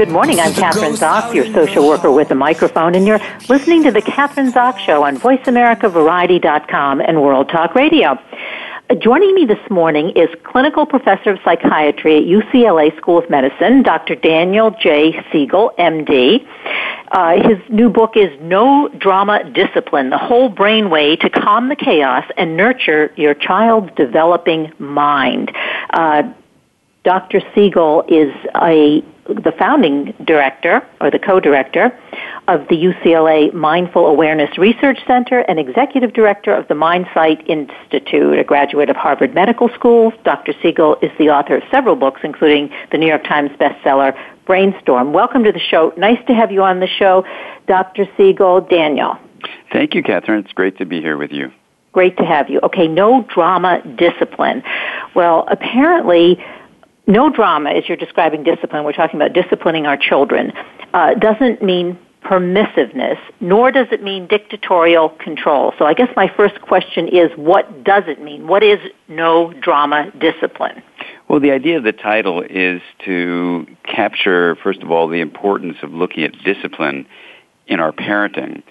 Good morning. I'm Kathryn Zox, your social worker with a microphone, and you're listening to the Kathryn Zox Show on VoiceAmericaVariety.com and World Talk Radio. Uh, joining me this morning is clinical professor of psychiatry at UCLA School of Medicine, Dr. Daniel J. Siegel, MD. Uh, his new book is No Drama Discipline, the whole brain way to calm the chaos and nurture your child's developing mind. Uh, Dr. Siegel is a the founding director or the co-director of the UCLA Mindful Awareness Research Center and executive director of the MindSight Institute, a graduate of Harvard Medical School. Dr. Siegel is the author of several books, including the New York Times bestseller Brainstorm. Welcome to the show. Nice to have you on the show, Dr. Siegel. Daniel. Thank you, Kathryn. It's great to be here with you. Great to have you. Okay, no drama discipline. Well, apparently, no drama, as you're describing discipline, we're talking about disciplining our children, uh, doesn't mean permissiveness, nor does it mean dictatorial control. So I guess my first question is, what does it mean? What is no drama discipline? Well, the idea of the title is to capture, first of all, the importance of looking at discipline in our parenting.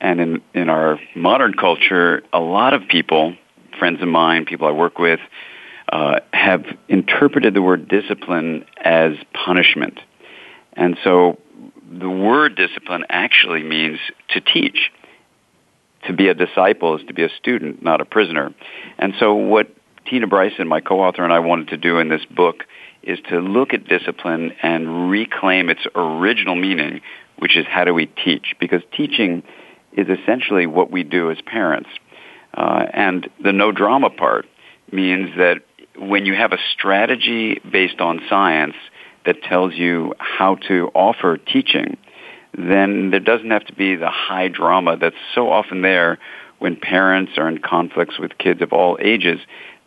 And in, in our modern culture, a lot of people, friends of mine, people I work with, uh, have interpreted the word discipline as punishment. And so the word discipline actually means to teach. To be a disciple is to be a student, not a prisoner. And so what Tina Bryson, my co-author, and I wanted to do in this book is to look at discipline and reclaim its original meaning, which is how do we teach? Because teaching is essentially what we do as parents. Uh, and the no drama part means that when you have a strategy based on science that tells you how to offer teaching, then there doesn't have to be the high drama that's so often there when parents are in conflicts with kids of all ages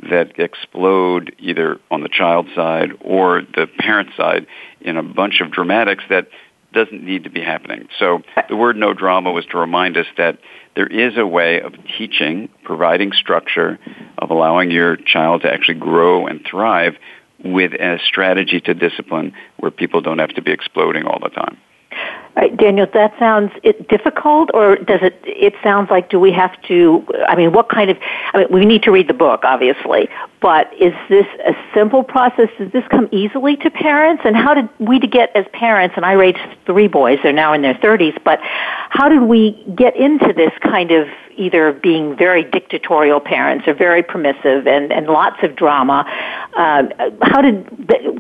that explode either on the child side or the parent side in a bunch of dramatics that doesn't need to be happening. So the word no drama was to remind us that there is a way of teaching, providing structure, of allowing your child to actually grow and thrive with a strategy to discipline where people don't have to be exploding all the time. Right, Daniel, that sounds difficult, or does it? It sounds like do we have to? I mean, what kind of? I mean, we need to read the book, obviously, but is this a simple process? Does this come easily to parents? And how did we get as parents? And I raised three boys; they're now in their thirties. But how did we get into this kind of either being very dictatorial parents or very permissive and, and lots of drama. Uh, how did,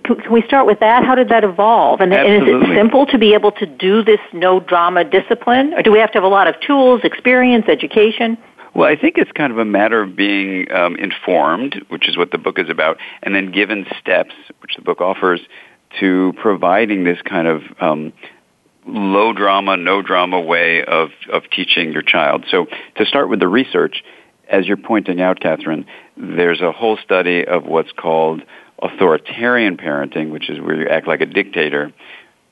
can we start with that? How did that evolve? And, and, is it simple to be able to do this no drama discipline? Or do we have to have a lot of tools, experience, education? Well, I think it's kind of a matter of being um, informed, which is what the book is about, and then given steps, which the book offers, to providing this kind of um, low drama, no drama way of, of teaching your child. So to start with the research, as you're pointing out, Kathryn, there's a whole study of what's called authoritarian parenting, which is where you act like a dictator,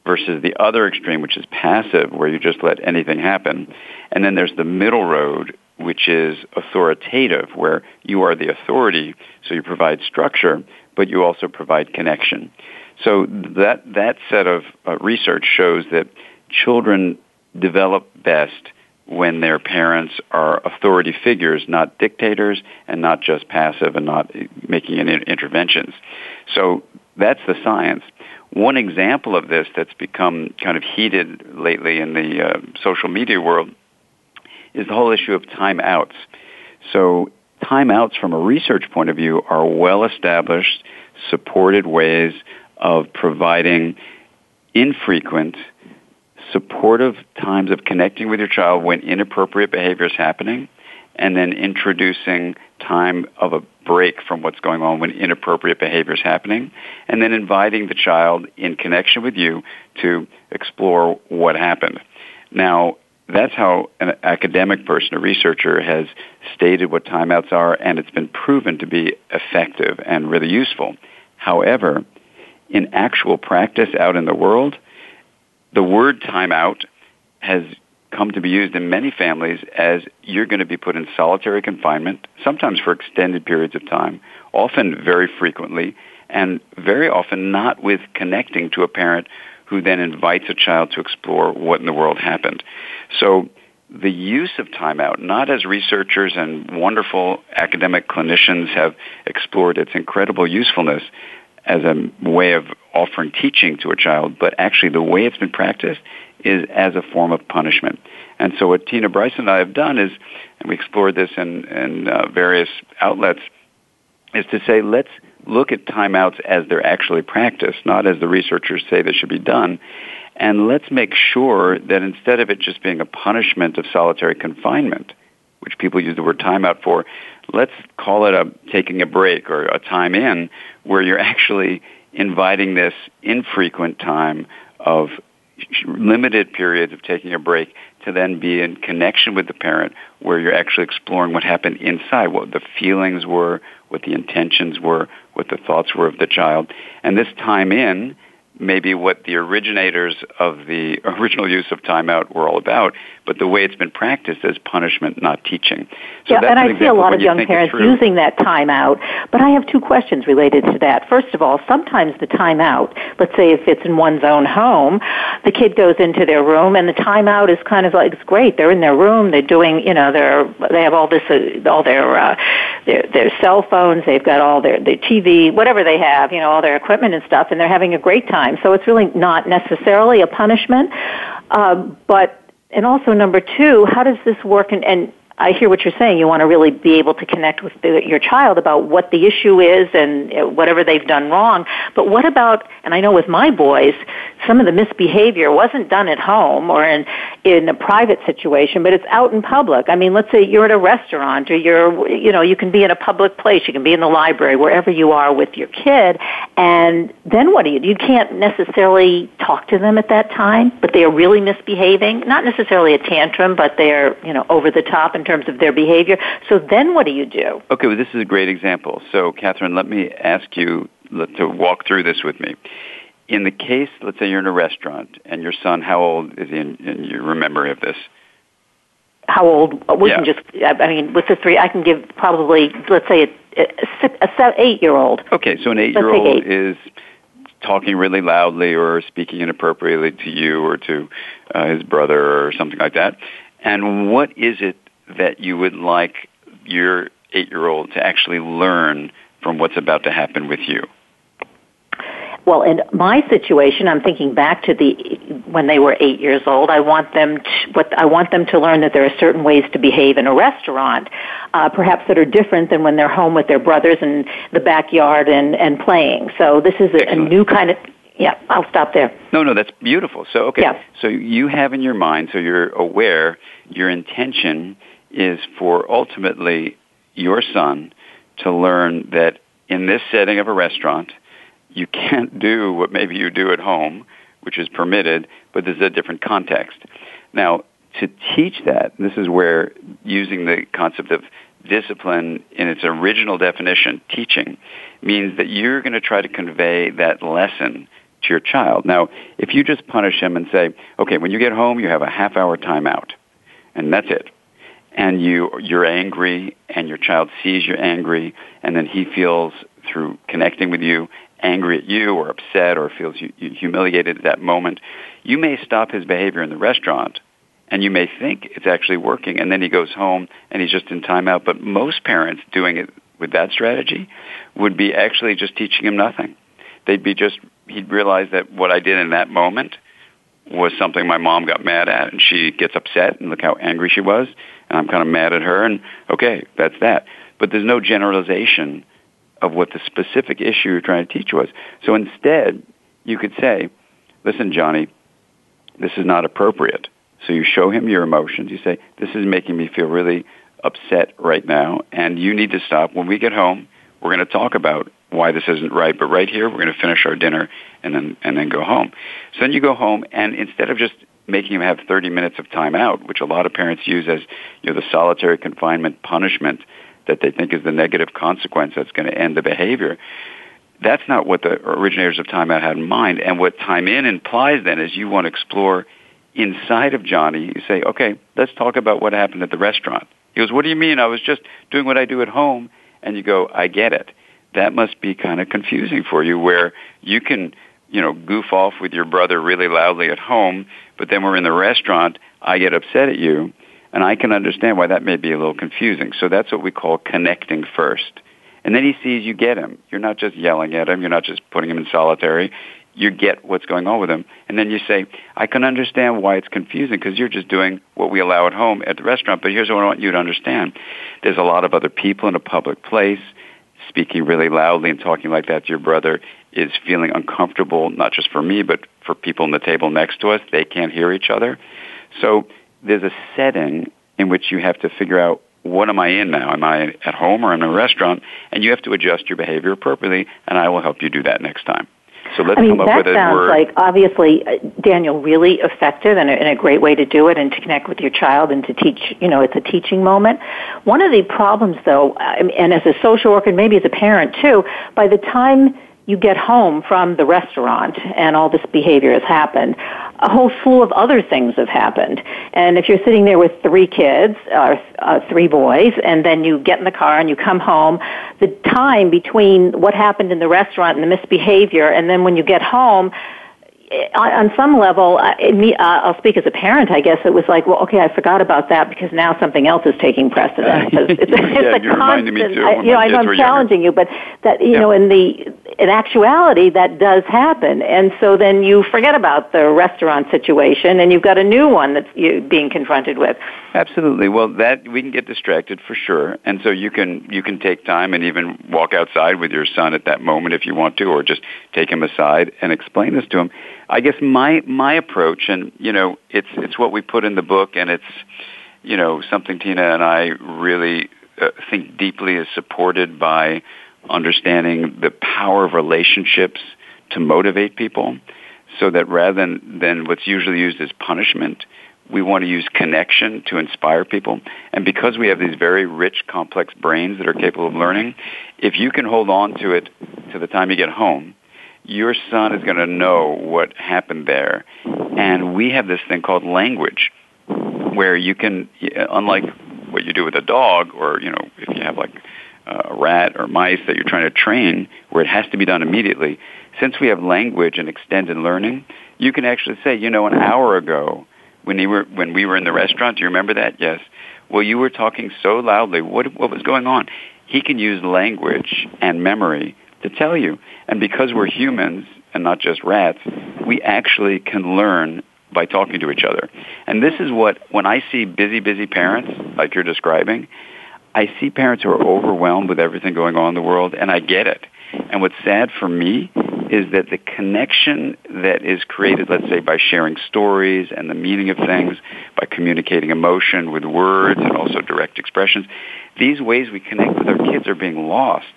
versus the other extreme, which is passive, where you just let anything happen. And then there's the middle road, which is authoritative, where you are the authority, so you provide structure, but you also provide connection. So that that set of uh, research shows that children develop best when their parents are authority figures, not dictators, and not just passive and not making any interventions. So that's the science. One example of this that's become kind of heated lately in the uh, social media world is the whole issue of timeouts. So timeouts from a research point of view are well established, supported ways of providing infrequent, supportive times of connecting with your child when inappropriate behavior is happening, and then introducing time of a break from what's going on when inappropriate behavior is happening, and then inviting the child in connection with you to explore what happened. Now, that's how an academic person, a researcher, has stated what timeouts are, and it's been proven to be effective and really useful. However, in actual practice out in the world, the word timeout has come to be used in many families as you're going to be put in solitary confinement, sometimes for extended periods of time, often very frequently, and very often not with connecting to a parent who then invites a child to explore what in the world happened. So the use of timeout, not as researchers and wonderful academic clinicians have explored its incredible usefulness as a way of offering teaching to a child, but actually the way it's been practiced is as a form of punishment. And so what Tina Bryson and I have done is, and we explored this in, in uh, various outlets, is to say let's look at timeouts as they're actually practiced, not as the researchers say they should be done. And let's make sure that instead of it just being a punishment of solitary confinement, which people use the word timeout for, let's call it a taking a break or a time in where you're actually inviting this infrequent time of limited periods of taking a break to then be in connection with the parent where you're actually exploring what happened inside, what the feelings were, what the intentions were, what the thoughts were of the child. And this time in maybe what the originators of the original use of timeout were all about, but the way it's been practiced as punishment, not teaching. So yeah, and I see a lot of young parents using that timeout, but I have two questions related to that. First of all, sometimes the timeout, let's say if it's in one's own home, the kid goes into their room and the timeout is kind of like, it's great, they're in their room, they're doing, you know, they're, they have all this, uh, all their, uh, their, their cell phones, they've got all their, their TV, whatever they have, you know, all their equipment and stuff, and they're having a great time. So it's really not necessarily a punishment. Uh, but and also number two, how does this work? And, and I hear what you're saying. You want to really be able to connect with the, your child about what the issue is and whatever they've done wrong. But what about, and I know with my boys, some of the misbehavior wasn't done at home or in, in a private situation, but it's out in public. I mean, let's say you're at a restaurant or you're, you know, you can be in a public place, you can be in the library, wherever you are with your kid, and then what do you? You can't necessarily talk to them at that time, but they are really misbehaving. Not necessarily a tantrum, but they're, you know, over the top in terms of their behavior. So then what do you do? Okay, well, this is a great example. So, Kathryn, let me ask you to walk through this with me. In the case, let's say you're in a restaurant and your son, how old is he? And you remember of this? How old? We yeah. can just. I mean, with the three, I can give probably, let's say, a, a, a eight-year-old. Okay, so an eight-year-old is talking really loudly or speaking inappropriately to you or to uh, his brother or something like that. And what is it that you would like your eight-year-old to actually learn from what's about to happen with you? Well, in my situation, I'm thinking back to the when they were eight years old. I want them to, what I want them to learn that there are certain ways to behave in a restaurant, uh, perhaps that are different than when they're home with their brothers in the backyard and and playing. So this is a, a new kind of yeah, I'll stop there. No, no, that's beautiful. So, okay. Yeah. So you have in your mind, so you're aware, your intention is for ultimately your son to learn that in this setting of a restaurant, you can't do what maybe you do at home, which is permitted, but there's a different context. Now, to teach that, this is where using the concept of discipline in its original definition, teaching, means that you're going to try to convey that lesson to your child. Now, if you just punish him and say, okay, when you get home, you have a half hour timeout, and that's it. And you, you're angry, and your child sees you're angry, and then he feels through connecting with you angry at you or upset or feels humiliated at that moment, you may stop his behavior in the restaurant and you may think it's actually working and then he goes home and he's just in timeout. But most parents doing it with that strategy would be actually just teaching him nothing they'd be just he'd realize that what I did in that moment was something my mom got mad at and she gets upset and look how angry she was and I'm kind of mad at her and okay, that's that. But there's no generalization of what the specific issue you're trying to teach was. So instead, you could say, listen, Johnny, this is not appropriate. So you show him your emotions. You say, this is making me feel really upset right now, and you need to stop. When we get home, we're going to talk about why this isn't right, but right here, we're going to finish our dinner and then, and then go home. So then you go home, and instead of just making him have 30 minutes of time out, which a lot of parents use as you know, the solitary confinement punishment that they think is the negative consequence that's going to end the behavior, that's not what the originators of Time Out had in mind. And what Time In implies then is you want to explore inside of Johnny. You say, okay, let's talk about what happened at the restaurant. He goes, what do you mean? I was just doing what I do at home. And you go, I get it. That must be kind of confusing for you where you can, you know, goof off with your brother really loudly at home, but then we're in the restaurant, I get upset at you, and I can understand why that may be a little confusing. So that's what we call connecting first. And then he sees you get him. You're not just yelling at him. You're not just putting him in solitary. You get what's going on with him. And then you say, I can understand why it's confusing because you're just doing what we allow at home at the restaurant. But here's what I want you to understand. There's a lot of other people in a public place. Speaking really loudly and talking like that to your brother is feeling uncomfortable, not just for me, but for people in the table next to us. They can't hear each other. So there's a setting in which you have to figure out what am I in now? Am I at home or in a restaurant? And you have to adjust your behavior appropriately, and I will help you do that next time. So let's I mean, come up that with a sounds word. like obviously, uh, Daniel, really effective and a, and a great way to do it and to connect with your child and to teach. You know, it's a teaching moment. One of the problems, though, and as a social worker, and maybe as a parent too, by the time you get home from the restaurant and all this behavior has happened, a whole slew of other things have happened. And if you're sitting there with three kids, or uh, three boys, and then you get in the car and you come home, the time between what happened in the restaurant and the misbehavior, and then when you get home, on some level, uh, me, I'll speak as a parent. I guess it was like, well, okay, I forgot about that because now something else is taking precedence. It's, it's, yeah, a constant. Me too, I, you know, I know I'm challenging younger. you, but that you yeah. know, in the in actuality, that does happen, and so then you forget about the restaurant situation, and you've got a new one that's you being confronted with. Absolutely. Well, that we can get distracted for sure, and so you can you can take time and even walk outside with your son at that moment if you want to, or just take him aside and explain this to him. I guess my my approach, and you know, it's it's what we put in the book, and it's you know something Tina and I really uh, think deeply is supported by understanding the power of relationships to motivate people, so that rather than than what's usually used as punishment, we want to use connection to inspire people. And because we have these very rich, complex brains that are capable of learning, if you can hold on to it to the time you get home your son is going to know what happened there. And we have this thing called language, where you can, uh, unlike what you do with a dog, or you know, if you have like a rat or mice that you're trying to train, where it has to be done immediately. Since we have language and extended learning, you can actually say, you know, an hour ago when you were when we were in the restaurant, do you remember that? Yes. Well, you were talking so loudly. What what was going on? He can use language and memory to tell you. And because we're humans and not just rats, we actually can learn by talking to each other. And this is what, when I see busy, busy parents, like you're describing, I see parents who are overwhelmed with everything going on in the world, and I get it. And what's sad for me is that the connection that is created, let's say, by sharing stories and the meaning of things, by communicating emotion with words and also direct expressions, these ways we connect with our kids are being lost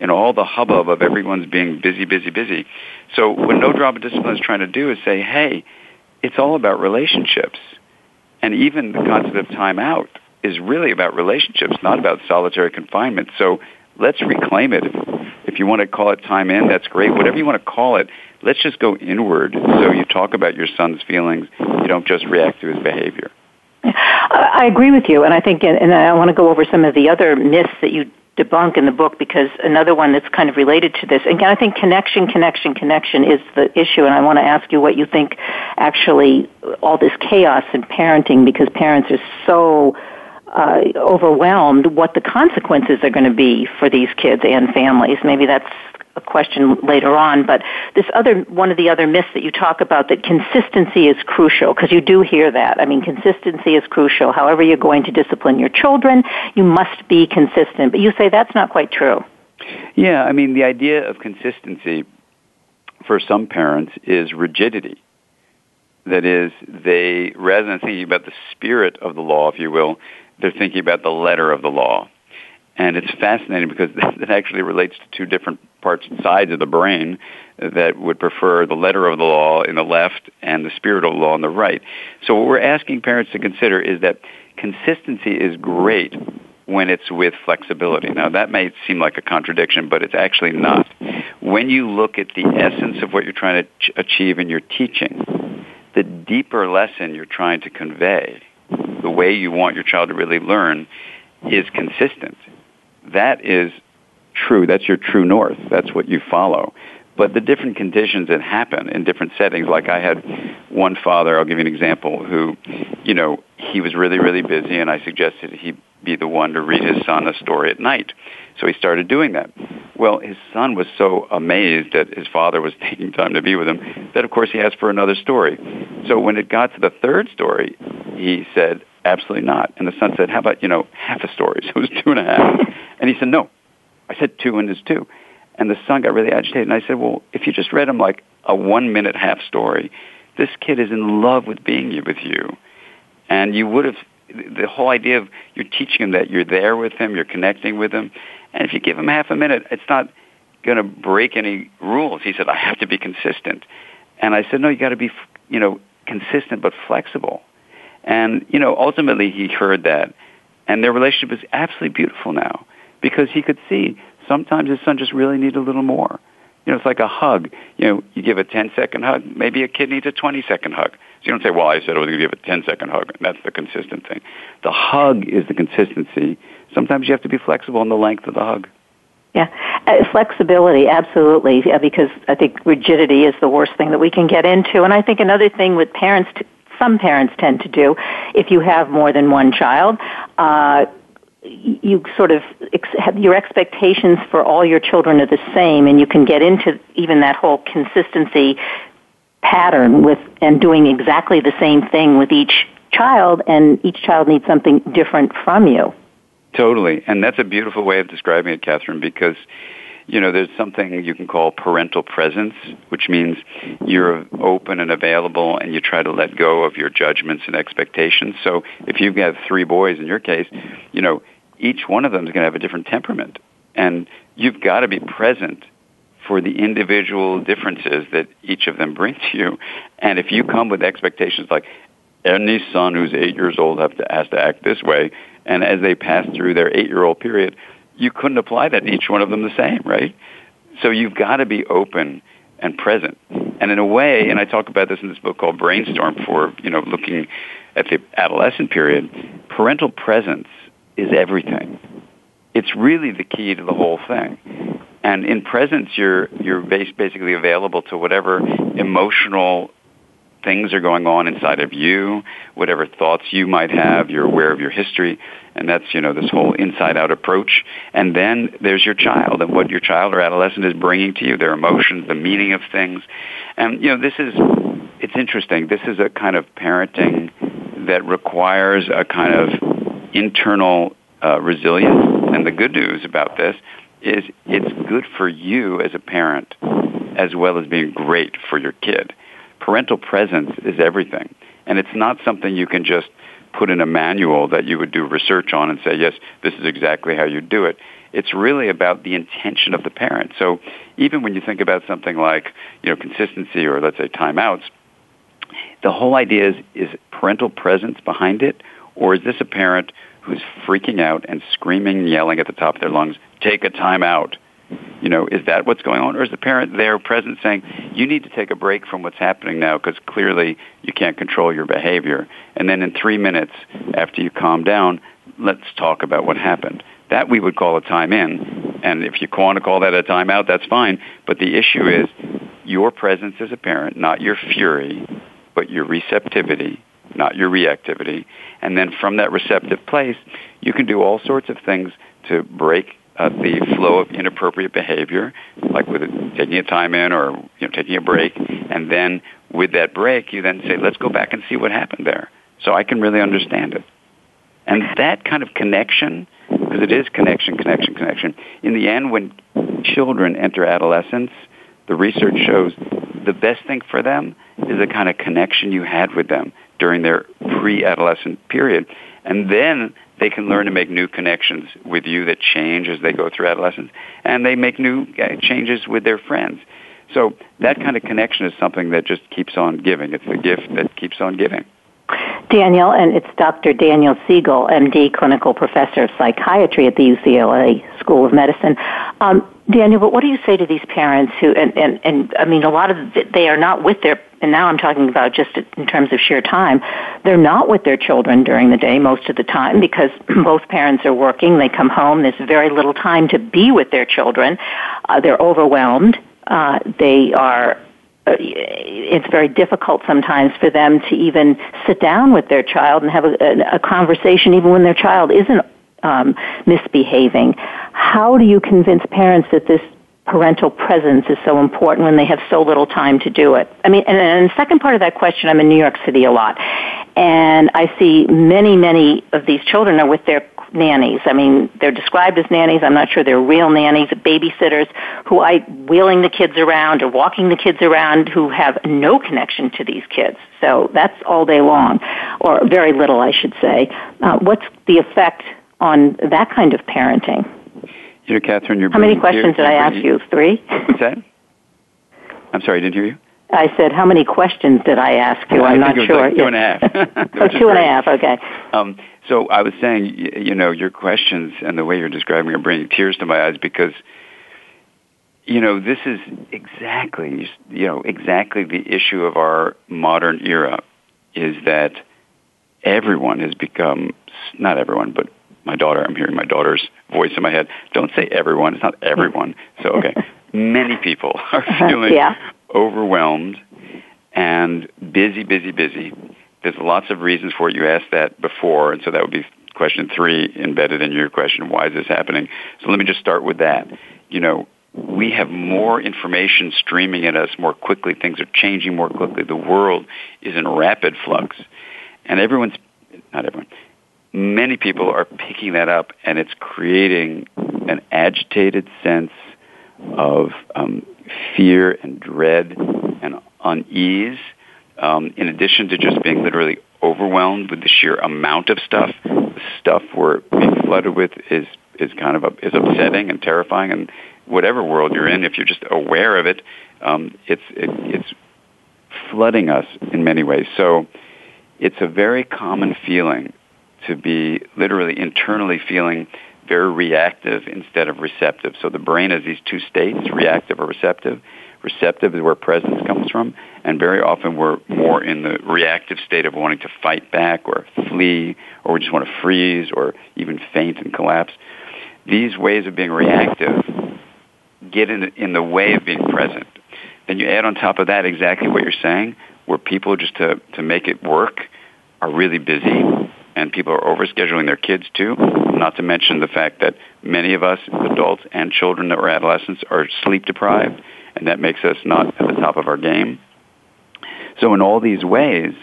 in all the hubbub of everyone's being busy, busy, busy. So what No Drama Discipline is trying to do is say, hey, it's all about relationships. And even the concept of time out is really about relationships, not about solitary confinement. So let's reclaim it. If you want to call it time in, that's great. Whatever you want to call it, let's just go inward. So you talk about your son's feelings. You don't just react to his behavior. I agree with you, and I think, and I want to go over some of the other myths that you debunk in the book because another one that's kind of related to this. And I think connection, connection, connection is the issue. And I want to ask you what you think actually all this chaos in parenting because parents are so uh, overwhelmed what the consequences are going to be for these kids and families. Maybe that's a question later on, but this other one of the other myths that you talk about that consistency is crucial because you do hear that. I mean, consistency is crucial. However, you're going to discipline your children, you must be consistent. But you say that's not quite true. Yeah, I mean, the idea of consistency for some parents is rigidity. That is, they, rather than thinking about the spirit of the law, if you will, they're thinking about the letter of the law. And it's fascinating because it actually relates to two different parts, and sides of the brain that would prefer the letter of the law in the left and the spirit of the law in the right. So what we're asking parents to consider is that consistency is great when it's with flexibility. Now that may seem like a contradiction, but it's actually not. When you look at the essence of what you're trying to ch- achieve in your teaching, the deeper lesson you're trying to convey, the way you want your child to really learn, is consistent. That is true. That's your true north. That's what you follow. But the different conditions that happen in different settings, like I had one father, I'll give you an example, who, you know, he was really, really busy and I suggested he be the one to read his son a story at night. So he started doing that. Well, his son was so amazed that his father was taking time to be with him that of course he asked for another story. So when it got to the third story, he said, absolutely not. And the son said, how about, you know, half a story? So it was two and a half. And he said, no. I said two and it's two. And the son got really agitated. And I said, well, if you just read him like a one minute half story, this kid is in love with being with you. And you would have, the whole idea of you're teaching him that you're there with him, you're connecting with him. And if you give him half a minute, it's not going to break any rules. He said, I have to be consistent. And I said, no, you got to be, you know, consistent but flexible. And, you know, ultimately he heard that. And their relationship is absolutely beautiful now because he could see sometimes his son just really needs a little more. You know, it's like a hug. You know, you give a 10 second hug, maybe a kid needs a 20 second hug. So you don't say, well, I said I was going to give a 10 second hug. And that's the consistent thing. The hug is the consistency. Sometimes you have to be flexible in the length of the hug. Yeah, uh, flexibility, absolutely, yeah, because I think rigidity is the worst thing that we can get into. And I think another thing with parents, some parents tend to do, if you have more than one child, uh, you sort of your expectations for all your children are the same, and you can get into even that whole consistency pattern with and doing exactly the same thing with each child, and each child needs something different from you. Totally, and that's a beautiful way of describing it, Kathryn, because you know, there's something you can call parental presence, which means you're open and available and you try to let go of your judgments and expectations. So if you've got three boys in your case, you know, each one of them is going to have a different temperament. And you've got to be present for the individual differences that each of them bring to you. And if you come with expectations like, any son who's eight years old have to, has to act this way, and as they pass through their eight-year-old period, you couldn't apply that to each one of them the same, right? So you've got to be open and present. And in a way, and I talk about this in this book called Brainstorm for, you know, looking at the adolescent period, parental presence is everything. It's really the key to the whole thing. And in presence, you're you're basically available to whatever emotional things are going on inside of you, whatever thoughts you might have, you're aware of your history, and that's, you know, this whole inside-out approach. And then there's your child and what your child or adolescent is bringing to you, their emotions, the meaning of things. And, you know, this is, it's interesting. This is a kind of parenting that requires a kind of internal uh, resilience. And the good news about this is it's good for you as a parent as well as being great for your kid. Parental presence is everything. And it's not something you can just put in a manual that you would do research on and say, yes, this is exactly how you do it. It's really about the intention of the parent. So even when you think about something like, you know, consistency or let's say timeouts, the whole idea is, is parental presence behind it or is this a parent who's freaking out and screaming and yelling at the top of their lungs, take a time out? You know, is that what's going on? Or is the parent there present saying, you need to take a break from what's happening now because clearly you can't control your behavior. And then in three minutes after you calm down, let's talk about what happened. That we would call a time in. And if you want to call that a time out, that's fine. But the issue is your presence as a parent, not your fury, but your receptivity not your reactivity. And then from that receptive place, you can do all sorts of things to break uh, the flow of inappropriate behavior, like with taking a time in or you know, taking a break. And then with that break, you then say, let's go back and see what happened there. So I can really understand it. And that kind of connection, because it is connection, connection, connection. In the end, when children enter adolescence, the research shows the best thing for them is the kind of connection you had with them during their pre-adolescent period. And then they can learn to make new connections with you that change as they go through adolescence. And they make new uh, changes with their friends. So that kind of connection is something that just keeps on giving. It's the gift that keeps on giving. Daniel, and it's Dr. Daniel Siegel, MD, clinical professor of psychiatry at the UCLA School of Medicine. Um, Daniel, but what do you say to these parents who, and, and, and I mean, a lot of, they are not with their, and now I'm talking about just in terms of sheer time, they're not with their children during the day most of the time because both parents are working, they come home, there's very little time to be with their children, uh, they're overwhelmed, uh, they are uh, it's very difficult sometimes for them to even sit down with their child and have a, a conversation even when their child isn't um, misbehaving. How do you convince parents that this parental presence is so important when they have so little time to do it? I mean, and, and the second part of that question, I'm in New York City a lot, and I see many, many of these children are with their nannies. I mean, they're described as nannies. I'm not sure they're real nannies, babysitters who I wheeling the kids around or walking the kids around who have no connection to these kids. So that's all day long, or very little, I should say. Uh, what's the effect on that kind of parenting? You know, Kathryn, you're how many questions did I ask you? Three. What's that? I'm sorry, I didn't hear you. I said, how many questions did I ask you? I'm not sure. Like two and a half. oh, two and a half. Okay. Um, so I was saying, you know, your questions and the way you're describing are bringing tears to my eyes because, you know, this is exactly, you know, exactly the issue of our modern era is that everyone has become, not everyone, but my daughter, I'm hearing my daughter's voice in my head. Don't say everyone. It's not everyone. So, okay. Many people are uh, feeling yeah. overwhelmed and busy, busy, busy there's lots of reasons for it. You asked that before, and so that would be question three embedded in your question. Why is this happening? So let me just start with that. You know, we have more information streaming at us more quickly. Things are changing more quickly. The world is in rapid flux. And everyone's, not everyone, many people are picking that up and it's creating an agitated sense of um, fear and dread and unease um, in addition to just being literally overwhelmed with the sheer amount of stuff, the stuff we're being flooded with is is kind of a, is upsetting and terrifying. And whatever world you're in, if you're just aware of it, um, it's it, it's flooding us in many ways. So it's a very common feeling to be literally internally feeling very reactive instead of receptive. So the brain has these two states, reactive or receptive. Receptive is where presence comes from, and very often we're more in the reactive state of wanting to fight back or flee, or we just want to freeze or even faint and collapse. These ways of being reactive get in the, in the way of being present. Then you add on top of that exactly what you're saying, where people just to, to make it work are really busy and people are overscheduling their kids too. Not to mention the fact that many of us, adults and children that were adolescents, are sleep deprived and that makes us not at the top of our game. So in all these ways,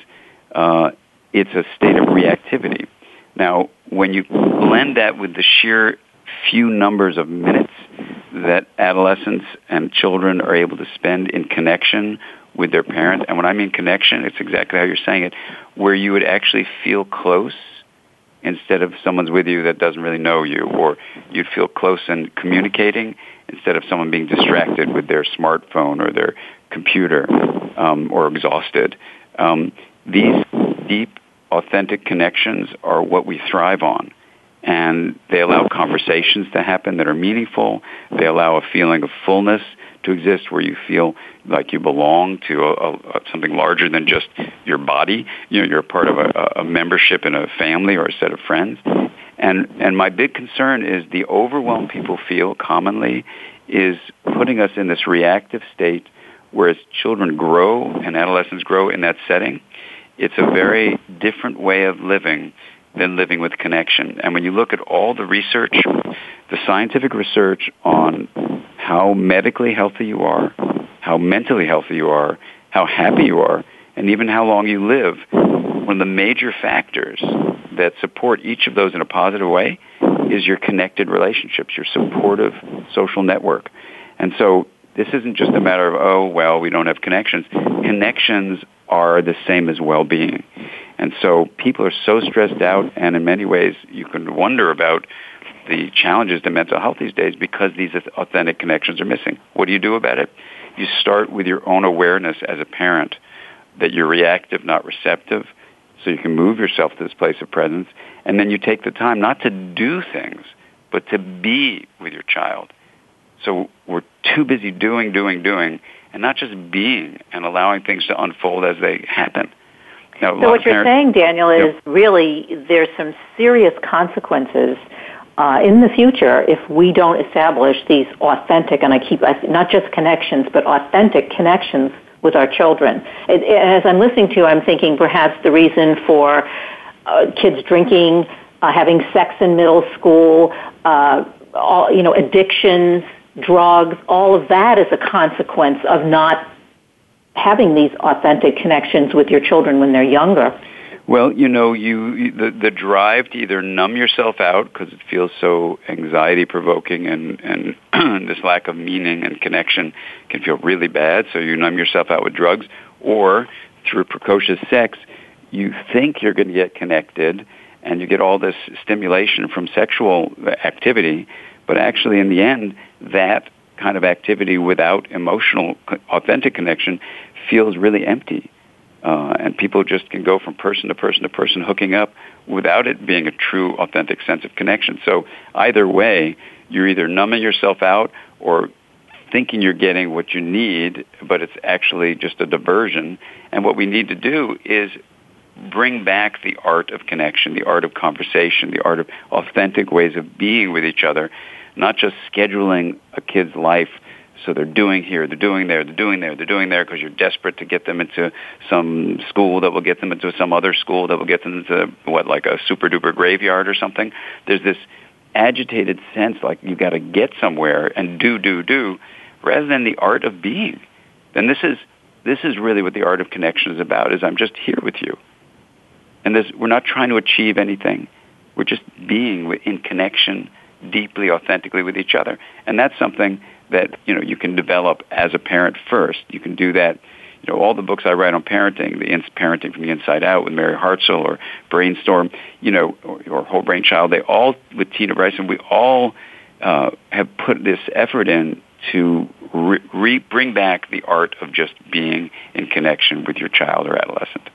uh, it's a state of reactivity. Now, when you blend that with the sheer few numbers of minutes that adolescents and children are able to spend in connection with their parents, and when I mean connection, it's exactly how you're saying it, where you would actually feel close instead of someone's with you that doesn't really know you, or you'd feel close in communicating instead of someone being distracted with their smartphone or their computer um, or exhausted. Um, these deep, authentic connections are what we thrive on. And they allow conversations to happen that are meaningful. They allow a feeling of fullness to exist where you feel like you belong to a, a, something larger than just your body. You know, you're a part of a, a membership in a family or a set of friends. And, and my big concern is the overwhelm people feel commonly is putting us in this reactive state where as children grow and adolescents grow in that setting, it's a very different way of living than living with connection. And when you look at all the research, the scientific research on how medically healthy you are, how mentally healthy you are, how happy you are, and even how long you live, one of the major factors that support each of those in a positive way is your connected relationships, your supportive social network. And so this isn't just a matter of, oh, well, we don't have connections. Connections are the same as well-being. And so people are so stressed out, and in many ways, you can wonder about the challenges to mental health these days because these authentic connections are missing. What do you do about it? You start with your own awareness as a parent that you're reactive, not receptive, so you can move yourself to this place of presence, and then you take the time not to do things, but to be with your child. So we're too busy doing, doing, doing, and not just being and allowing things to unfold as they happen. So what you're saying, Daniel, is really there's some serious consequences uh, in the future if we don't establish these authentic, and I keep not just connections, but authentic connections with our children. It, it, as I'm listening to, you, I'm thinking perhaps the reason for uh, kids drinking, uh, having sex in middle school, uh, all, you know, addictions, drugs, all of that is a consequence of not having these authentic connections with your children when they're younger. Well, you know, you the the drive to either numb yourself out because it feels so anxiety provoking and and this lack of meaning and connection can feel really bad, so you numb yourself out with drugs or through precocious sex, you think you're going to get connected and you get all this stimulation from sexual activity, but actually in the end that kind of activity without emotional authentic connection feels really empty uh, and people just can go from person to person to person hooking up without it being a true, authentic sense of connection. So either way, you're either numbing yourself out or thinking you're getting what you need, but it's actually just a diversion. And what we need to do is bring back the art of connection, the art of conversation, the art of authentic ways of being with each other, not just scheduling a kid's life so they're doing here, they're doing there, they're doing there, they're doing there because you're desperate to get them into some school that will get them into some other school that will get them into what, like a super duper graveyard or something. There's this agitated sense like you got to get somewhere and do, do, do, rather than the art of being. And this is this is really what the art of connection is about. Is I'm just here with you, and this, we're not trying to achieve anything. We're just being in connection deeply, authentically with each other, and that's something that you know you can develop as a parent first. You can do that. You know, all the books I write on parenting, the ins- parenting from the inside out with Mary Hartzell or Brainstorm, you know, or, or Whole Brain Child, they all with Tina Bryson, we all uh, have put this effort in to re- re- bring back the art of just being in connection with your child or adolescent.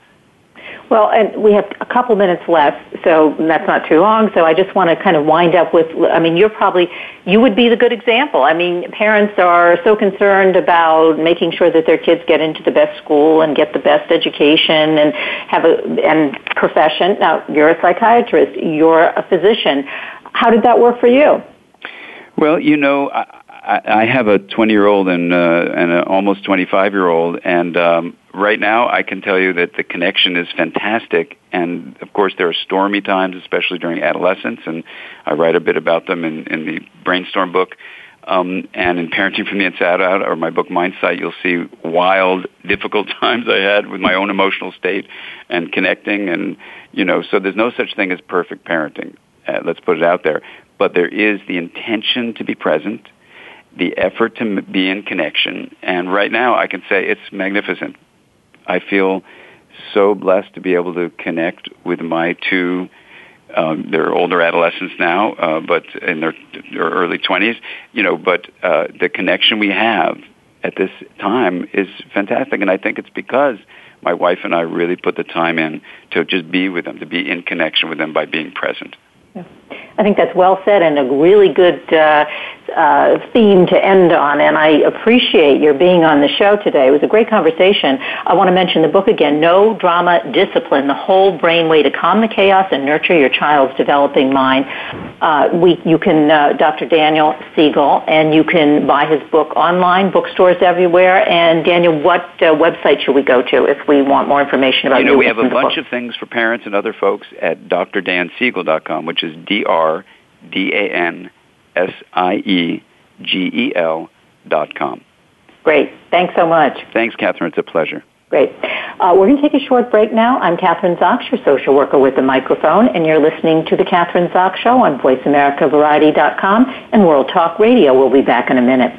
Well, and we have a couple minutes left, so that's not too long. So I just want to kind of wind up with, I mean, you're probably, you would be the good example. I mean, parents are so concerned about making sure that their kids get into the best school and get the best education and have a, and profession. Now, you're a psychiatrist, you're a physician. How did that work for you? Well, you know, I, I have a 20 year old and uh, and an almost 25 year old, and um, right now I can tell you that the connection is fantastic. And of course, there are stormy times, especially during adolescence, and I write a bit about them in, in the Brainstorm book. Um, and in Parenting from the Inside Out, or my book Mindsight, you'll see wild, difficult times I had with my own emotional state and connecting. And, you know, so there's no such thing as perfect parenting. Uh, let's put it out there. But there is the intention to be present, the effort to be in connection. And right now, I can say it's magnificent. I feel so blessed to be able to connect with my two. Um, they're older adolescents now, uh, but in their, their early twenties. You know, but uh, the connection we have at this time is fantastic, and I think it's because my wife and I really put the time in to just be with them, to be in connection with them by being present. Yeah. I think that's well said and a really good uh, uh, theme to end on, and I appreciate your being on the show today. It was a great conversation. I want to mention the book again, No Drama Discipline, The Whole Brain Way to Calm the Chaos and Nurture Your Child's Developing Mind. Uh, we, you can, uh, Dr. Daniel Siegel, and you can buy his book online, bookstores everywhere. And Daniel, what uh, website should we go to if we want more information about you? Know, you we have a bunch book? of things for parents and other folks at drdansiegel.com, which is dr R D A N S I E G E L dot com. Great. Thanks so much. Thanks, Kathryn. It's a pleasure. Great. Uh, we're going to take a short break now. I'm Kathryn Zox, your social worker with the microphone, and you're listening to The Kathryn Zox Show on VoiceAmericaVariety.com and World Talk Radio. We'll be back in a minute.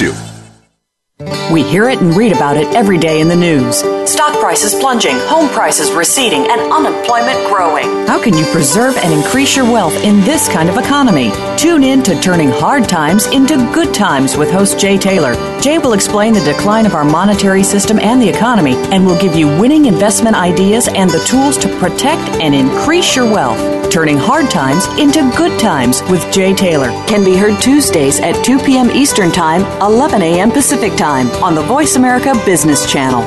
you. We hear it and read about it every day in the news. Stock prices plunging, home prices receding, and unemployment growing. How can you preserve and increase your wealth in this kind of economy? Tune in to Turning Hard Times into Good Times with host Jay Taylor. Jay will explain the decline of our monetary system and the economy and will give you winning investment ideas and the tools to protect and increase your wealth. Turning Hard Times into Good Times with Jay Taylor can be heard Tuesdays at 2 p.m. Eastern Time, 11 a.m. Pacific Time on the Voice America Business Channel.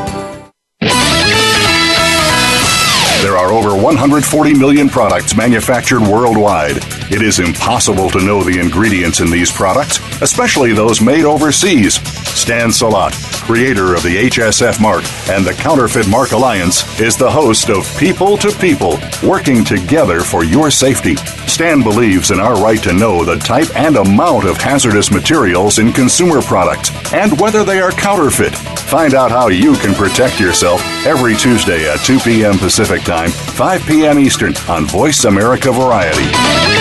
There are over 140 million products manufactured worldwide. It is impossible to know the ingredients in these products, especially those made overseas. Stan Salat, creator of the HSF mark and the Counterfeit Mark Alliance, is the host of People to People, working together for your safety. Stan believes in our right to know the type and amount of hazardous materials in consumer products and whether they are counterfeit. Find out how you can protect yourself every Tuesday at 2 p.m. Pacific Time, 5 p.m. Eastern on Voice America Variety.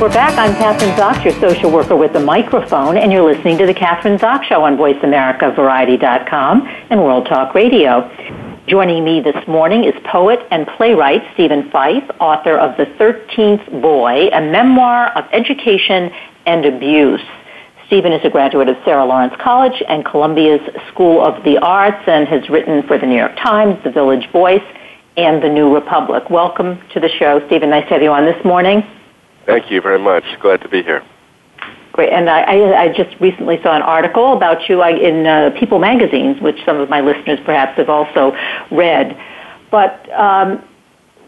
We're back. I'm Kathryn Zox, your social worker with the microphone, and you're listening to The Kathryn Zox Show on VoiceAmericaVariety.com and World Talk Radio. Joining me this morning is poet and playwright Stephen Fife, author of The Thirteenth Boy, a memoir of education and abuse. Stephen is a graduate of Sarah Lawrence College and Columbia's School of the Arts and has written for the New York Times, The Village Voice, and The New Republic. Welcome to the show, Stephen. Nice to have you on this morning. Thank you very much. Glad to be here. Great, and I, I, just recently saw an article about you in uh, People magazines, which some of my listeners perhaps have also read. But um,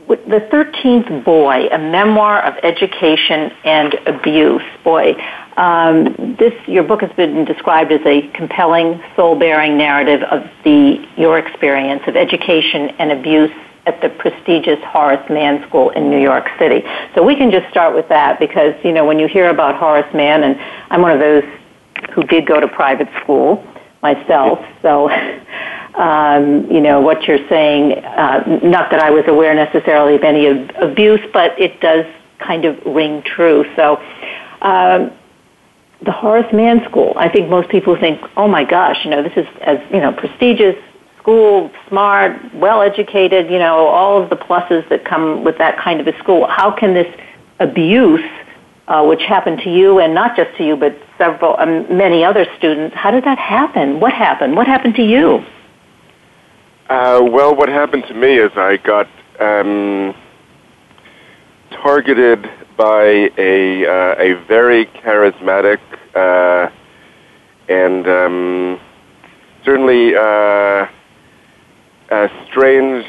the Thirteenth Boy, a memoir of education and abuse. Boy, um, this your book has been described as a compelling, soul-baring narrative of the your experience of education and abuse at the prestigious Horace Mann School in New York City. So we can just start with that because, you know, when you hear about Horace Mann, and I'm one of those who did go to private school myself, so, um, you know, what you're saying, uh, not that I was aware necessarily of any ab- abuse, but it does kind of ring true. So, um, the Horace Mann School, I think most people think, oh my gosh, you know, this is as, you know, prestigious, school, smart, well educated, you know, all of the pluses that come with that kind of a school. How can this abuse, uh, which happened to you and not just to you, but several, um, many other students, how did that happen? What happened? What happened to you? Uh, well, what happened to me is I got um, targeted by a uh, a very charismatic uh, and um, certainly uh, a strange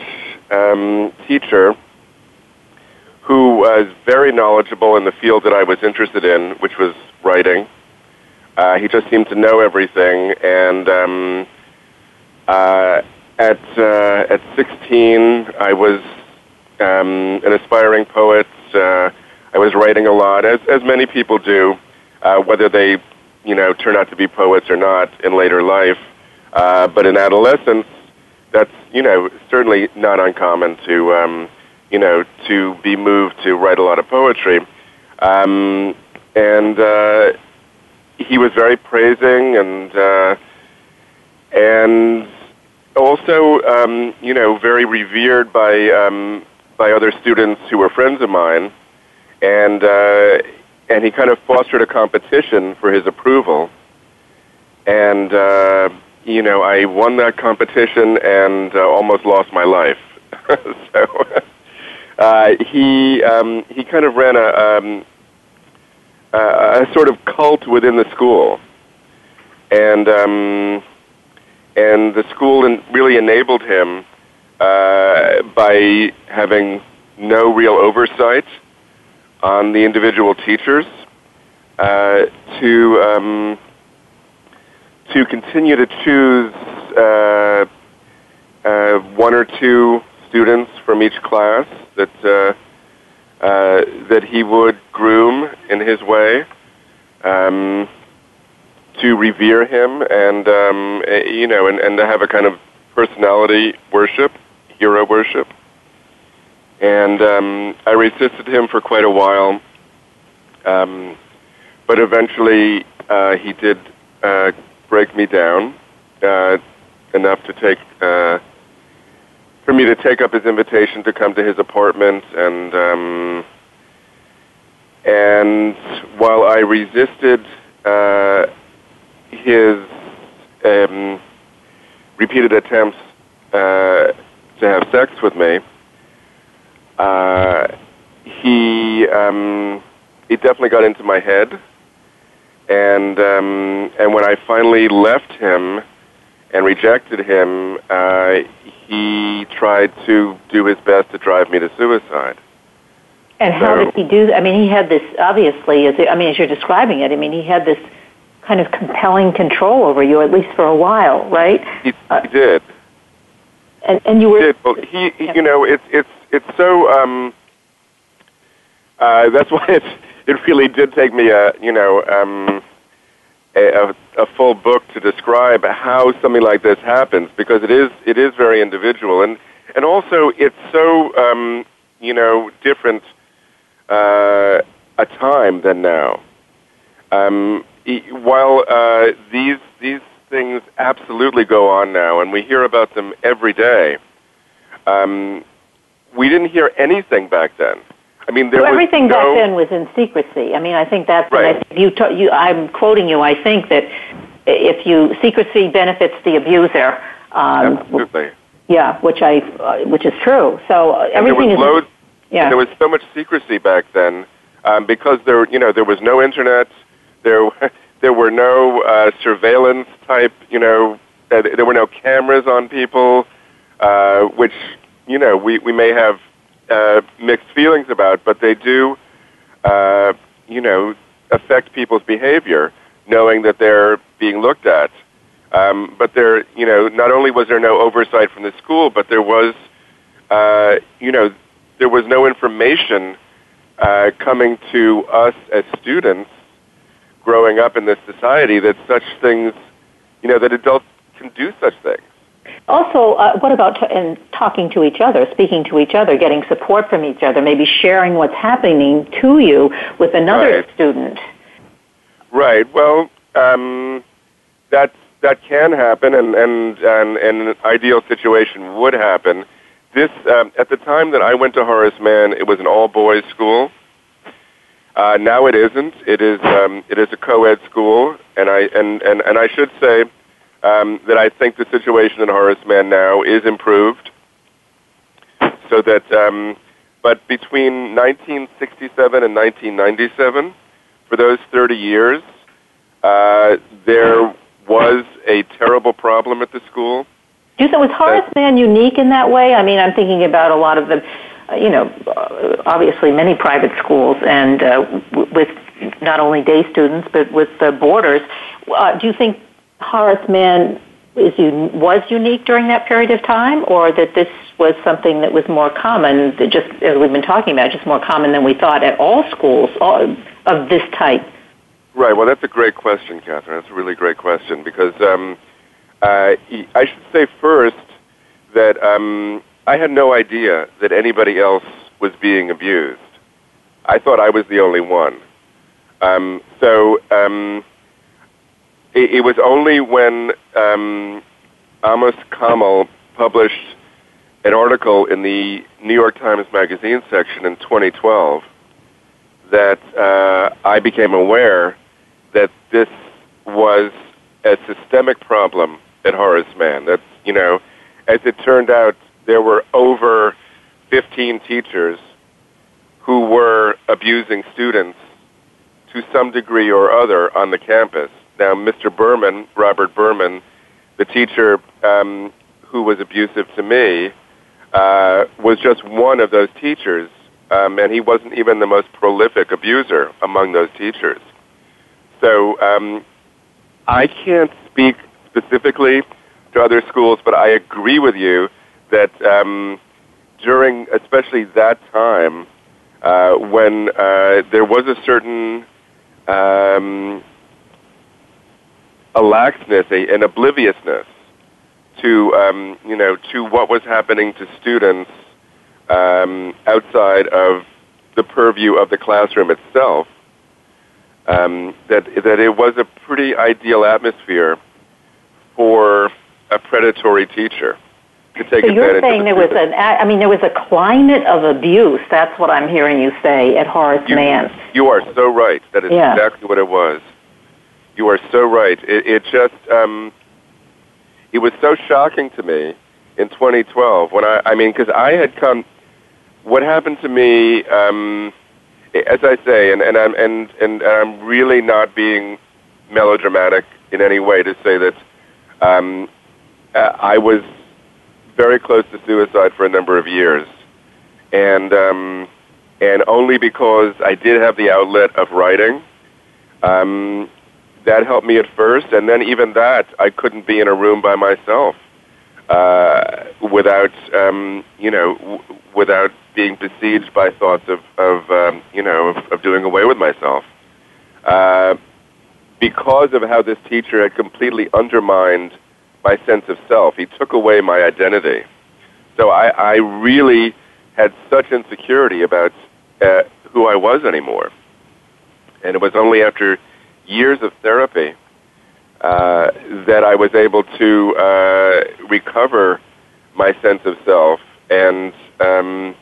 um, teacher who was very knowledgeable in the field that I was interested in, which was writing. Uh, he just seemed to know everything, and um, uh, at uh, at 16, I was um, an aspiring poet. Uh, I was writing a lot, as as many people do, uh, whether they you know turn out to be poets or not in later life. Uh, but in adolescence, that's you know certainly not uncommon to um, you know to be moved to write a lot of poetry, um, and uh, he was very praising and uh, and also, um, you know, very revered by um, by other students who were friends of mine, and uh, and he kind of fostered a competition for his approval, and uh, you know, I won that competition and uh, almost lost my life. so uh, he um, he kind of ran a um, a sort of cult within the school, and um, and the school really enabled him uh, by having no real oversight on the individual teachers uh, to um, to continue to choose uh, uh, one or two students from each class that uh, uh, that he would groom in his way um, to revere him and um, eh, you know and, and to have a kind of personality worship, hero worship. And um, I resisted him for quite a while, um, but eventually uh, he did uh, break me down uh, enough to take uh, for me to take up his invitation to come to his apartment and um, and while I resisted uh, his um, repeated attempts uh, to have sex with me, uh, he um, he definitely got into my head, and um, and when I finally left him and rejected him, uh, he tried to do his best to drive me to suicide. And how so, did he do that? I mean, he had this, obviously, as I mean, as you're describing it, I mean, he had this kind of compelling control over you, at least for a while, right? He, uh, he did. And, and you were... He did. Well, he, he, you know, it's, it's, it's so, um, uh, that's why it's, it really did take me a, you know, um, a, a, full book to describe how something like this happens because it is it is very individual and and also it's so um, you know different uh, a time than now. Um, while uh, these these things absolutely go on now, and we hear about them every day, um, we didn't hear anything back then. I mean, there so everything no... back then was in secrecy. I mean, I think that's right. I you, t- you. I'm quoting you. I think that if you secrecy benefits the abuser. Um, Absolutely. Yeah, which I, uh, which is true. So uh, everything is. Loads, yeah. There was so much secrecy back then um, because there, you know, there was no internet. There, there were no uh, surveillance type. You know, uh, there were no cameras on people, uh, which you know we we may have uh, mixed feelings about, but they do, uh, you know, affect people's behavior, knowing that they're being looked at. Um, but there, you know, not only was there no oversight from the school, but there was, uh, you know, there was no information uh, coming to us as students growing up in this society that such things, you know, that adults can do such things. Also, uh, what about t- in talking to each other, speaking to each other, getting support from each other, maybe sharing what's happening to you with another right. student? Right. Well, um, that that can happen, and and and, and an ideal situation would happen. This um, at the time that I went to Horace Mann, it was an all boys school. Uh, now it isn't. It is um, it is a co-ed school, and I and, and, and I should say um, that I think the situation in Horace Mann now is improved. So that, um, but between 1967 and 1997, for those 30 years, uh, there was a terrible problem at the school. Do you think was Horace Mann unique in that way? I mean, I'm thinking about a lot of the, uh, you know, uh, obviously many private schools and uh, with not only day students but with the boarders. Uh, do you think Horace Mann is was unique during that period of time, or that this was something that was more common, just as we've been talking about, just more common than we thought at all schools of this type? Right. Well, that's a great question, Kathryn. That's a really great question because um, uh, I should say first that um, I had no idea that anybody else was being abused. I thought I was the only one. Um, so um, it, it was only when um, Amos Kamil published an article in the New York Times Magazine section in 2012 that uh, I became aware that this was a systemic problem at Horace Mann. That, you know, as it turned out, there were over 15 teachers who were abusing students to some degree or other on the campus. Now, Mr. Berman, Robert Berman, the teacher um, who was abusive to me, uh, was just one of those teachers, um, and he wasn't even the most prolific abuser among those teachers. So um, I can't speak specifically to other schools, but I agree with you that um, during, especially that time, uh, when uh, there was a certain um, a laxness, a, an obliviousness to um, you know to what was happening to students um, outside of the purview of the classroom itself. Um, that that it was a pretty ideal atmosphere for a predatory teacher to take so advantage you're saying of there was an I mean there was a climate of abuse. That's what I'm hearing you say at Horace you, Mann. You are so right. That is Yeah. exactly what it was. You are so right. It, it just um, it was so shocking to me in 2012 when I I mean because I had come. What happened to me? Um, as I say, and, and I'm and, and and I'm really not being melodramatic in any way to say that um, uh, I was very close to suicide for a number of years, and um, and only because I did have the outlet of writing, um, that helped me at first, and then even that I couldn't be in a room by myself uh, without um, you know w- without being besieged by thoughts of of um, you know of, of doing away with myself. Uh, because of how this teacher had completely undermined my sense of self. He took away my identity. So I, I really had such insecurity about uh, who I was anymore. And it was only after years of therapy uh, that I was able to uh, recover my sense of self. And um,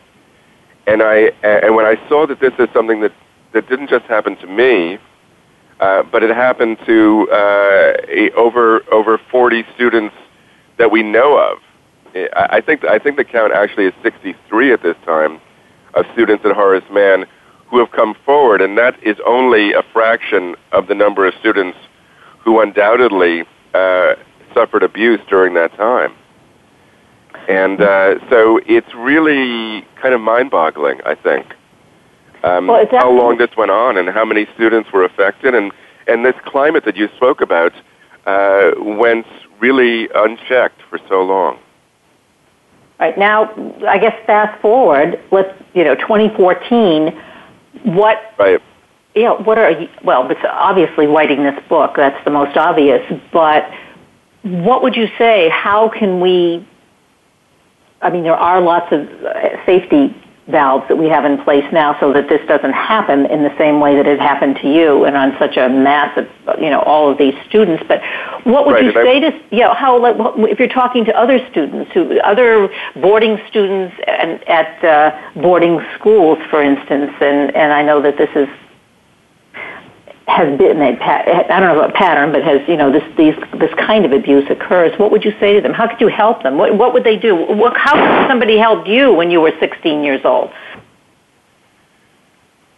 and I and when I saw that this is something that that didn't just happen to me, uh, but it happened to uh, a, over over 40 students that we know of. I, I think I think the count actually is 63 at this time of students at Horace Mann who have come forward, and that is only a fraction of the number of students who undoubtedly uh, suffered abuse during that time. And uh, so it's really kind of mind-boggling, I think um, Well, how long this went on and how many students were affected, and and this climate that you spoke about uh, went really unchecked for so long. Right now, I guess fast forward. Let's you know 2014. What Right. you know, what are you, well? It's obviously writing this book. That's the most obvious. But what would you say? How can we? I mean, there are lots of uh, safety valves that we have in place now so that this doesn't happen in the same way that it happened to you and on such a massive, you know, all of these students. But what would Right, you and I- say to, you know, how, like, if you're talking to other students, who, other boarding students and, at uh, boarding schools, for instance, and, and I know that this is has been a I don't know about pattern, but has you know this these this kind of abuse occurs. What would you say to them? How could you help them? What what would they do? What, how could somebody help you when you were 16 years old?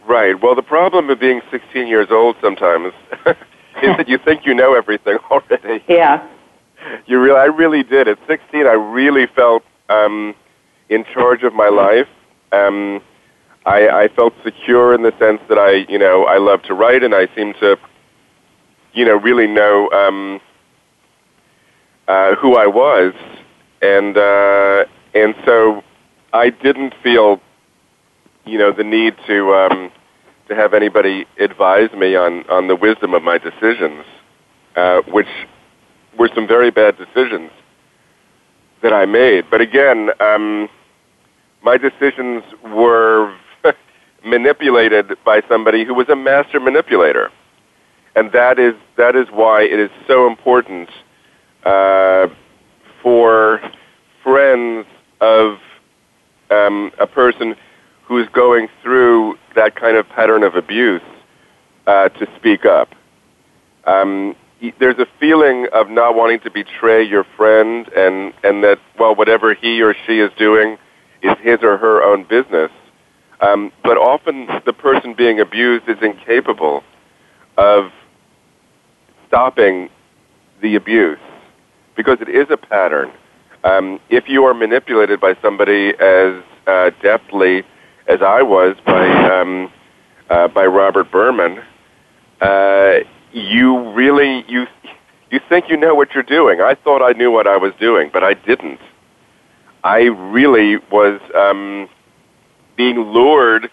Right. Well, the problem of being 16 years old sometimes is that you think you know everything already. Yeah. You really, I really did. At 16, I really felt um, in charge of my life. Um, I, I felt secure in the sense that I, you know, I love to write, and I seem to, you know, really know um, uh, who I was, and uh, and so I didn't feel, you know, the need to um, to have anybody advise me on on the wisdom of my decisions, uh, which were some very bad decisions that I made. But again, um, my decisions were manipulated by somebody who was a master manipulator, and that is that is why it is so important uh, for friends of um, a person who's going through that kind of pattern of abuse uh, to speak up. Um, there's a feeling of not wanting to betray your friend and, and that, well, whatever he or she is doing is his or her own business. Um, but often the person being abused is incapable of stopping the abuse because it is a pattern. Um, if you are manipulated by somebody as uh, deftly as I was by um, uh, by Robert Berman, uh, you really you you think you know what you're doing. I thought I knew what I was doing, but I didn't. I really was um, being lured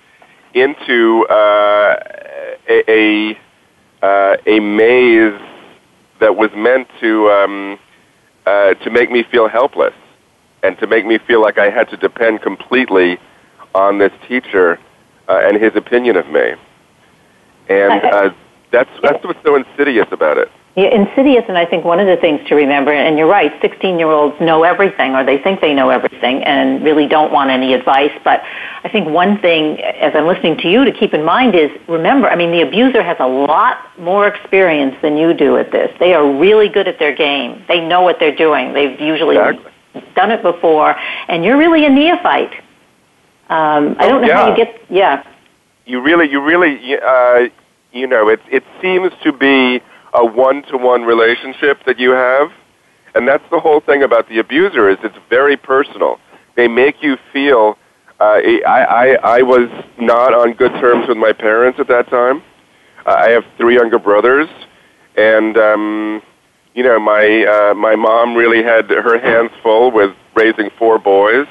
into uh, a a, uh, a maze that was meant to um, uh, to make me feel helpless and to make me feel like I had to depend completely on this teacher uh, and his opinion of me. And uh, that's that's what's so insidious about it. Yeah, insidious, and I think one of the things to remember, and you're right, 16 year olds know everything, or they think they know everything, and really don't want any advice. But I think one thing, as I'm listening to you, to keep in mind is remember, I mean, the abuser has a lot more experience than you do at this. They are really good at their game. They know what they're doing. They've usually exactly. done it before, and you're really a neophyte. Um, I don't know yeah. how you get, yeah. You really, you really, uh, you know, it, it seems to be a one-to-one relationship that you have. And that's the whole thing about the abuser is it's very personal. They make you feel. Uh, I, I I was not on good terms with my parents at that time. Uh, I have three younger brothers, and um, you know my uh, my mom really had her hands full with raising four boys.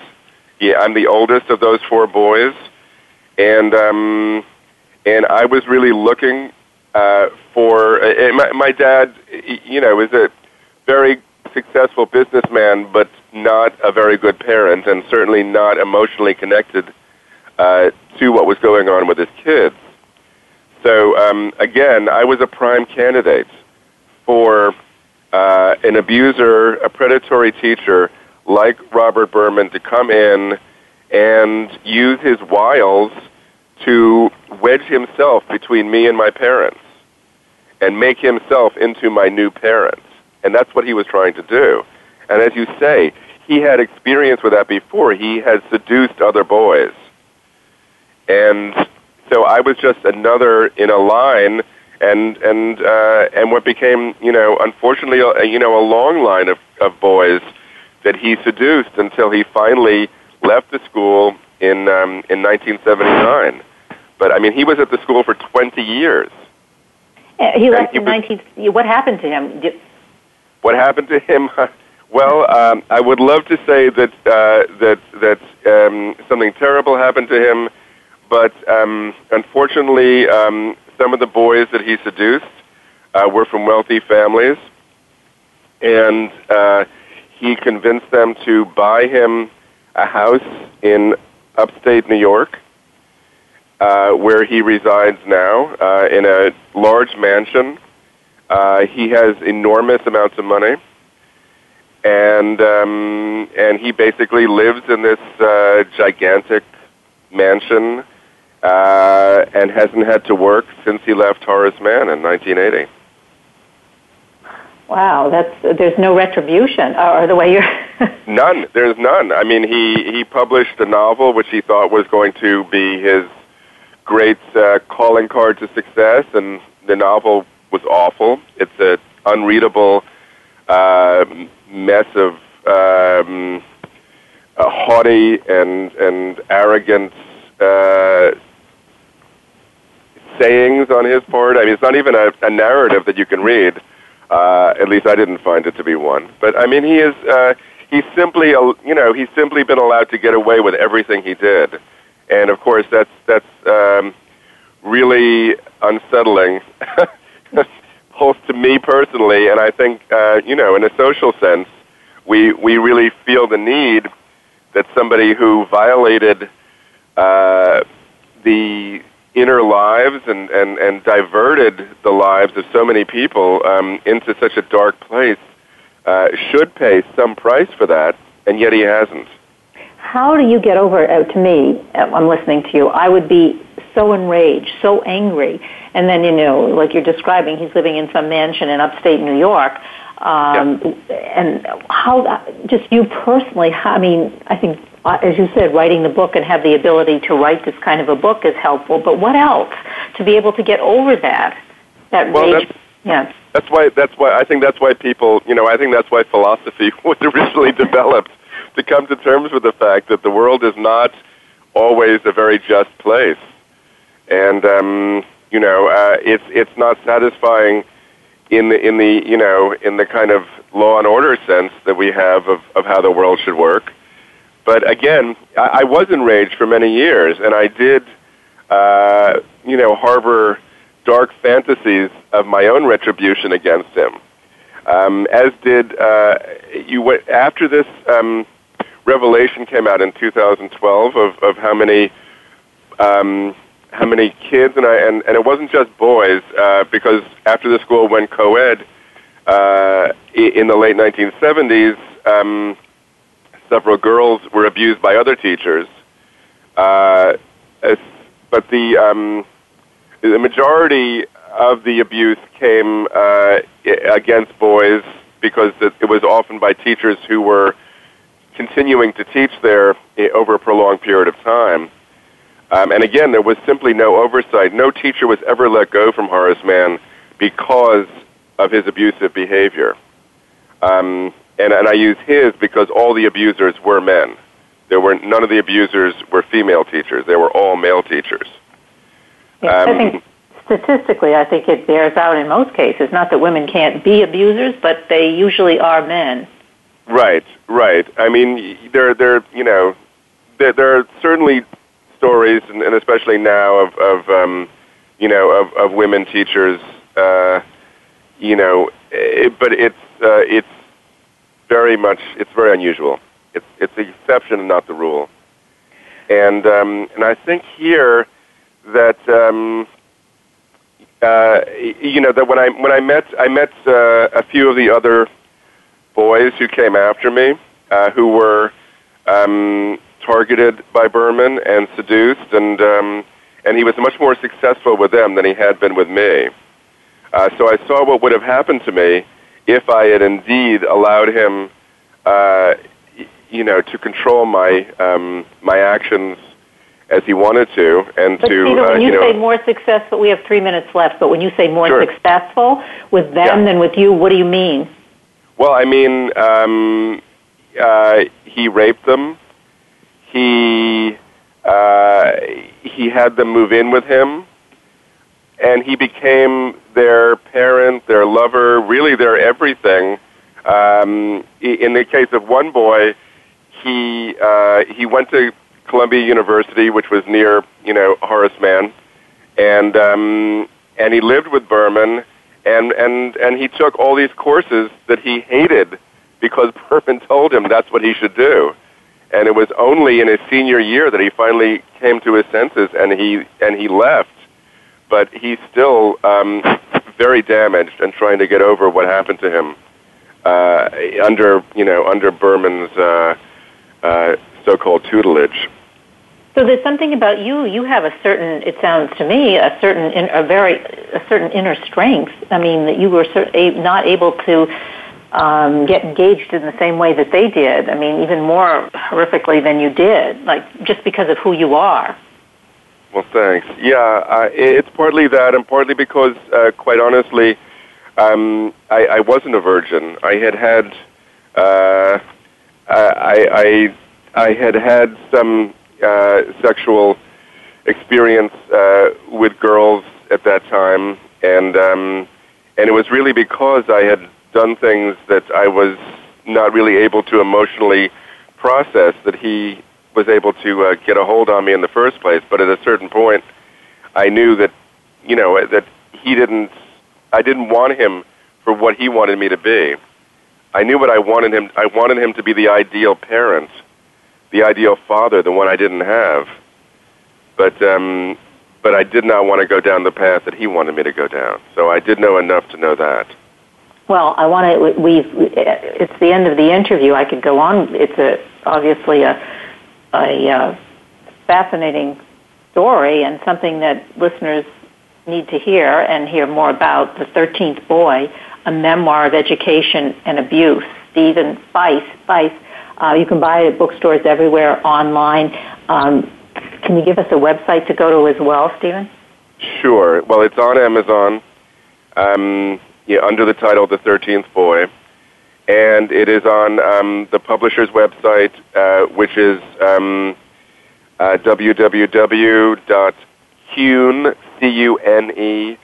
Yeah, I'm the oldest of those four boys, and um, and I was really looking uh, for uh, my, my dad. You know, is a very successful businessman, but not a very good parent, and certainly not emotionally connected uh, to what was going on with his kids. So um, again, I was a prime candidate for uh, an abuser, a predatory teacher like Robert Berman to come in and use his wiles to wedge himself between me and my parents and make himself into my new parents. And that's what he was trying to do. And as you say, he had experience with that before. He had seduced other boys. And so I was just another in a line and and uh, and what became, you know, unfortunately, a, you know, a long line of, of boys that he seduced until he finally left the school in um, in 1979. But I mean, he was at the school for 20 years. He left in 19. What happened to him? Did, what happened to him? well, um, I would love to say that uh, that that um, something terrible happened to him, but um, unfortunately, um, some of the boys that he seduced uh, were from wealthy families, and uh, he convinced them to buy him a house in upstate New York, uh, where he resides now, uh, in a large mansion. Uh, he has enormous amounts of money, and um, and he basically lives in this uh, gigantic mansion uh, and hasn't had to work since he left Horace Mann in 1980. Wow, that's there's no retribution, or the way you're. none. There's none. I mean, he he published a novel which he thought was going to be his great uh, calling card to success, and the novel was awful. It's an unreadable uh, mess of um, haughty and and arrogant uh, sayings on his part. I mean, it's not even a, a narrative that you can read. Uh, at least I didn't find it to be one. But I mean, he is. Uh, he's simply, you know, he's simply been allowed to get away with everything he did, and of course, that's that's um, really unsettling, both to me personally, and I think, uh, you know, in a social sense, we we really feel the need that somebody who violated uh, the inner lives and, and, and diverted the lives of so many people um, into such a dark place uh, should pay some price for that, and yet he hasn't. How do you get over? Uh, to me, uh, I'm listening to you. I would be so enraged, so angry, and then you know, like you're describing, he's living in some mansion in upstate New York. Um, yeah. And how, just you personally, I mean, I think, uh, as you said, writing the book and have the ability to write this kind of a book is helpful. But what else to be able to get over that? That well, rage. Yeah. That's why. That's why I think that's why people. You know, I think that's why philosophy was originally developed to come to terms with the fact that the world is not always a very just place, and um, you know, uh, it's it's not satisfying in the in the you know in the kind of law and order sense that we have of, of how the world should work. But again, I, I was enraged for many years, and I did, uh, you know, harbor dark fantasies of my own retribution against him. Um, as did uh, you. Went, after this um, revelation came out in 2012 of, of how many um, how many kids, and I and, and it wasn't just boys uh, because after the school went co-ed uh, in the late 1970s, um, several girls were abused by other teachers. Uh, but the um, the majority of the abuse came uh, against boys because it was often by teachers who were continuing to teach there over a prolonged period of time. Um, and again, there was simply no oversight. No teacher was ever let go from Horace Mann because of his abusive behavior. Um, and, and I use his because all the abusers were men. There were none of the abusers were female teachers. They were all male teachers. Yes, um, I think statistically, I think it bears out in most cases. Not that women can't be abusers, but they usually are men. Right, right. I mean, there, there, you know, there, there are certainly stories, and, and especially now of, of um, you know, of, of women teachers. Uh, you know, it, but it's uh, it's very much it's very unusual. It's it's the exception not the rule. And um, and I think here that um, uh, you know that when I when I met I met uh, a few of the other boys who came after me uh, who were um, targeted by Berman and seduced, and um, and he was much more successful with them than he had been with me. Uh, so I saw what would have happened to me if I had indeed allowed him, uh, you know, to control my um, my actions as he wanted to, and but to. Stephen, uh, when you, you know, say more successful, we have three minutes left. But when you say more sure. successful with them yeah. than with you, what do you mean? Well, I mean, um, uh, he raped them. He uh, he had them move in with him, and he became their parent, their lover, really their everything. Um, in the case of one boy, he uh, he went to Columbia University, which was near you know Horace Mann, and um, and he lived with Berman, and and and he took all these courses that he hated because Berman told him that's what he should do and it was only in his senior year that he finally came to his senses and he and he left. But he's still um, very damaged and trying to get over what happened to him uh, under you know under Berman's uh, uh, so-called tutelage. So there's something about you. You have a certain. It sounds to me a certain, a very, a certain inner strength. I mean that you were not able to um, get engaged in the same way that they did. I mean, even more horrifically than you did, like just because of who you are. Well, thanks. Yeah, uh, it's partly that, and partly because, uh, quite honestly, um, I, I wasn't a virgin. I had had, uh, I, I, I had had some uh, sexual experience uh, with girls at that time, and um, and it was really because I had done things that I was not really able to emotionally process that he was able to uh, get a hold on me in the first place. But at a certain point, I knew that, you know, that he didn't, I didn't want him for what he wanted me to be. I knew what I wanted him, I wanted him to be the ideal parent, the ideal father, the one I didn't have. But, um, but I did not want to go down the path that he wanted me to go down. So I did know enough to know that. Well, I want to. We've. It's the end of the interview. I could go on. It's a obviously a a uh, fascinating story and something that listeners need to hear and hear more about. The Thirteenth Boy, a memoir of education and abuse. Stephen Fife. Fife. Uh, you can buy it at bookstores everywhere online. Um, can you give us a website to go to as well, Stephen? Sure. Well, it's on Amazon um, yeah, under the title The Thirteenth Boy, and it is on um, the publisher's website, uh, which is um, uh, www.cune, C-U-N-E,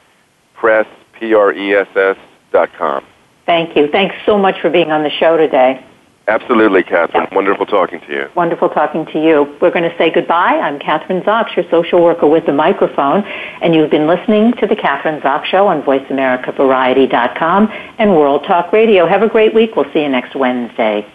press, P-R-E-S-S, dot com. Thank you. Thanks so much for being on the show today. Absolutely, Kathryn. Wonderful talking to you. Wonderful talking to you. We're going to say goodbye. I'm Kathryn Zox, your social worker with the microphone, and you've been listening to the Kathryn Zox Show on VoiceAmericaVariety.com and World Talk Radio. Have a great week. We'll see you next Wednesday.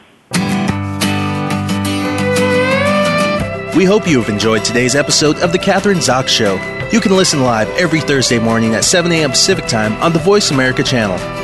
We hope you have enjoyed today's episode of The Kathryn Zox Show. You can listen live every Thursday morning at 7 a.m. Pacific Time on the Voice America channel.